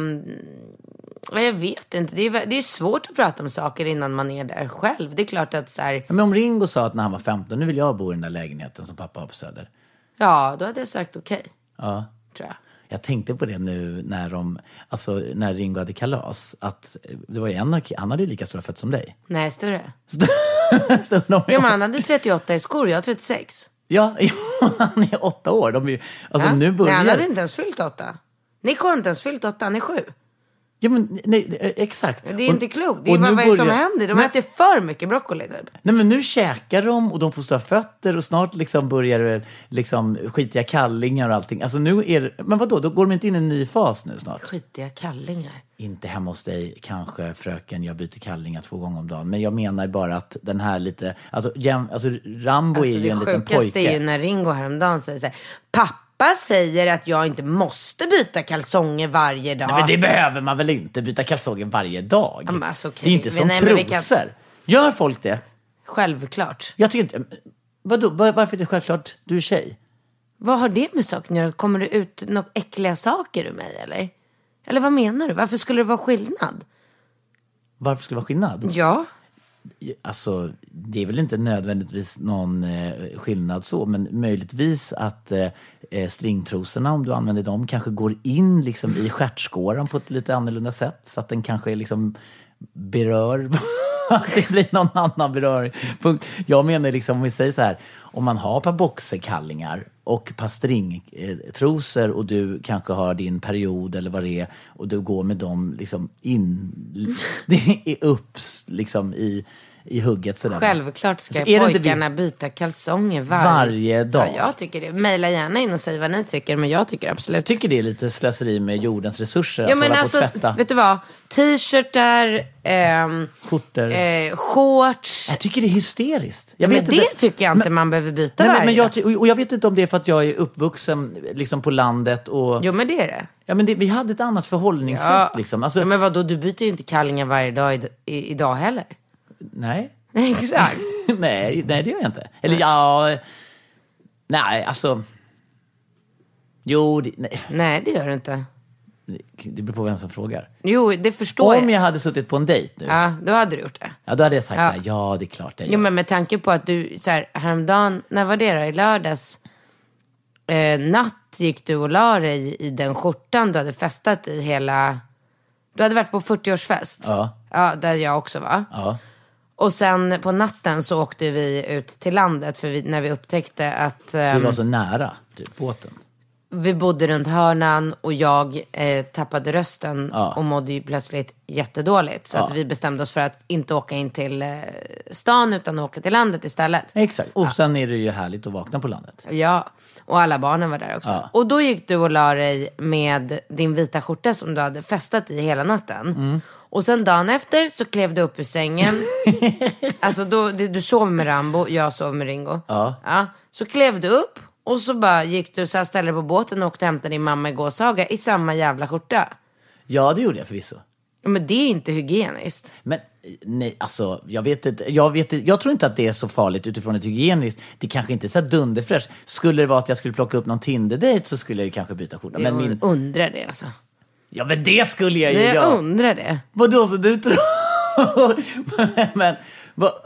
jag vet inte. Det är, det är svårt att prata om saker innan man är där själv. Det är klart att så här, Men om Ringo sa att när han var 15, nu vill jag bo i den där lägenheten som pappa har på Söder. ja, då hade jag sagt okej. Ja. tror jag. Jag tänkte på det nu när de, alltså när Ringo hade kalas, att det var en han hade ju lika stora fötter som dig. Nej, större. *laughs* Ja, men han hade 38 i skor, jag har 36. ja, *laughs* han är åtta år. De är, alltså ja? nu börjar... Nej, han hade inte ens fyllt åtta. Nico har inte ens fyllt åtta, han är sju. Ja men nej, eh, exakt. Det är inte klokt. Det är vad, är det som börjar- händer? De Men- äter för mycket broccoli typ. Nej men nu käkar de och de får stora fötter och snart liksom börjar det liksom skitiga kallingar och allting. Alltså nu är det, men vadå, då går de inte in i en ny fas nu snart? Skitiga kallingar. Inte hemma hos dig kanske fröken, jag byter kallingar två gånger om dagen. Men jag menar bara att den här lite, alltså, jäm, alltså Rambo Alltså, är ju det en liten sjukaste pojke. är ju när Ringo häromdagen säger så här. Pappa säger att jag inte måste byta kalsonger varje dag. Nej, men det behöver man väl inte byta kalsonger varje dag? Ja, men alltså, okej. Det är inte som nej, trosor. kan- Gör folk det? Självklart. Jag tycker inte... Vadå, var- varför är det självklart? Du är tjej. Vad har det med saken att göra? Kommer det ut några äckliga saker ur mig eller? Eller vad menar du? Varför skulle det vara skillnad? Varför skulle det vara skillnad? Ja. Alltså, det är väl inte nödvändigtvis någon eh, skillnad så, men möjligtvis att eh, eh, stringtrosorna, om du använder dem, kanske går in liksom i stjärtskåran på ett lite annorlunda sätt. Så att den kanske liksom berör, *laughs* det blir någon annan beröringspunkt. Jag menar liksom, om vi säger så här, om man har ett par boxerkallingar och ett par stringtrosor och du kanske har din period eller vad det är och du går med dem liksom in, det *laughs* är upp liksom i, i hugget sådär. Självklart ska Så är det inte pojkarna byta kalsonger var... Varje dag. Ja, jag tycker det. Maila gärna in och säg vad ni tycker, men jag tycker absolut. Jag tycker det är lite slöseri med jordens resurser Ja, att men hålla alltså, på och tvätta vet du vad? T-shirtar, ehm, eh, shorts. Jag tycker det är hysteriskt. Jag men vet det inte- tycker jag inte man behöver byta Nej, men, varje men jag, och jag vet inte om det är för att jag är uppvuxen liksom på landet och... Jo, men det är det. Ja, men det, vi hade ett annat förhållningssätt Ja. liksom. Alltså, ja, men vadå, du byter ju inte kallingar varje dag i, i, idag heller. Nej. *laughs* Exakt. *laughs* nej, nej, det gör jag inte. Eller ja... Nej, alltså... Jo, det, nej, Nej, det gör du inte. det beror på vem som frågar. Jo, det förstår Om jag. jag hade suttit på en dejt nu, ja. Ja, då hade du gjort det. då hade jag sagt Ja. så här, ja det är klart jag Jo, men med tanke på att du, så här, häromdagen, när var det då? I lördags eh, natt gick du och la dig i den skjortan du hade festat i hela... Du hade varit på 40-årsfest. Ja. Ja, där jag också var. Ja. Och sen på natten så åkte vi ut till landet för vi, när vi upptäckte att Vi ehm, var så nära, typ, båten. vi bodde runt hörnan och jag eh, tappade rösten Ja. och mådde ju plötsligt jättedåligt. Så Ja. att vi bestämde oss för att inte åka in till eh, stan utan åka till landet istället. Exakt. Och sen är det ju härligt att vakna på landet. Ja, och alla barnen var där också. Ja. Och då gick du och la dig med din vita skjorta som du hade festat i hela natten. Mm. Och sen dagen efter så klev du upp ur sängen. *laughs* alltså då, du, sov med Rambo, jag sov med Ringo. Ja. ja. Så klev du upp och så bara gick du så ställde dig på båten och åkte och hämtade din mamma i Gåshaga i samma jävla skjorta. Ja, det gjorde jag förvisso. Men det är inte hygieniskt. Men nej, alltså jag vet inte. Jag, vet, jag tror inte att det är så farligt utifrån ett hygieniskt. Det kanske inte är så dunderfräscht. Skulle det vara att jag skulle plocka upp någon Tinder-dejt så skulle jag ju kanske byta skjorta. Men min, undrar det alltså. Ja, men det skulle jag ju Nej, jag göra. undrar det. Vadå, så du tror... *laughs* men,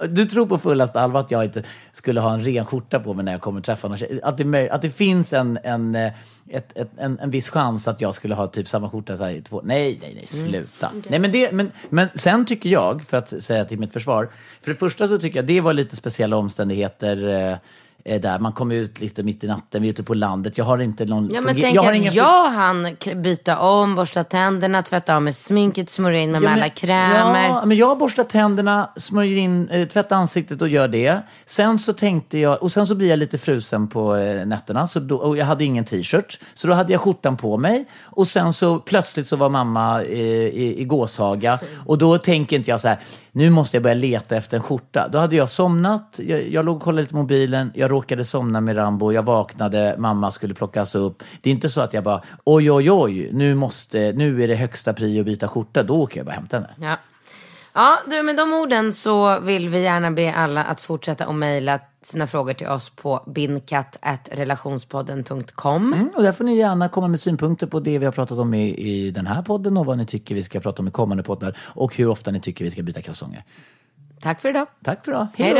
Du tror på fullaste allvar att jag inte skulle ha en ren skjorta på mig när jag kommer träffa någon tjej? Att det, att det finns en, en, ett, ett, en, en viss chans att jag skulle ha typ samma skjorta så här, i två... Nej, nej, nej, mm. sluta. Mm. Okay. Nej, men, det, men, men sen tycker jag, för att säga till mitt försvar, för det första så tycker jag det var lite speciella omständigheter eh, där. Man kommer ut lite mitt i natten, vi är ute på landet. Jag har inte någon... Ja, men tänk jag, har att jag han byta om, borsta tänderna, tvätta av med sminket, smörja in med, ja, med alla krämer. Ja, men jag borstar tänderna, smörjer in, äh, tvättar ansiktet och gör det. Sen så tänkte jag, och sen så blir jag lite frusen på äh, nätterna. Så då, och jag hade ingen t-shirt. Så då hade jag skjortan på mig. Och sen så plötsligt så var mamma äh, i, i Gåshaga. Och då tänker inte jag så här, nu måste jag börja leta efter en skjorta. Då hade jag somnat, jag, jag låg och kollade lite mobilen, jag råkade somna med Rambo, jag vaknade, mamma skulle plockas upp. Det är inte så att jag bara, oj oj oj, nu, måste, nu är det högsta prio att byta skjorta, då åker jag bara hämta henne. Ja. Ja, du med de orden så vill vi gärna be alla att fortsätta att mejla sina frågor till oss på binkatt.relationspodden.com. Mm, och där får ni gärna komma med synpunkter på det vi har pratat om i, i den här podden och vad ni tycker vi ska prata om i kommande poddar och hur ofta ni tycker vi ska byta kalsonger. Tack för idag. Tack för idag. Hej då.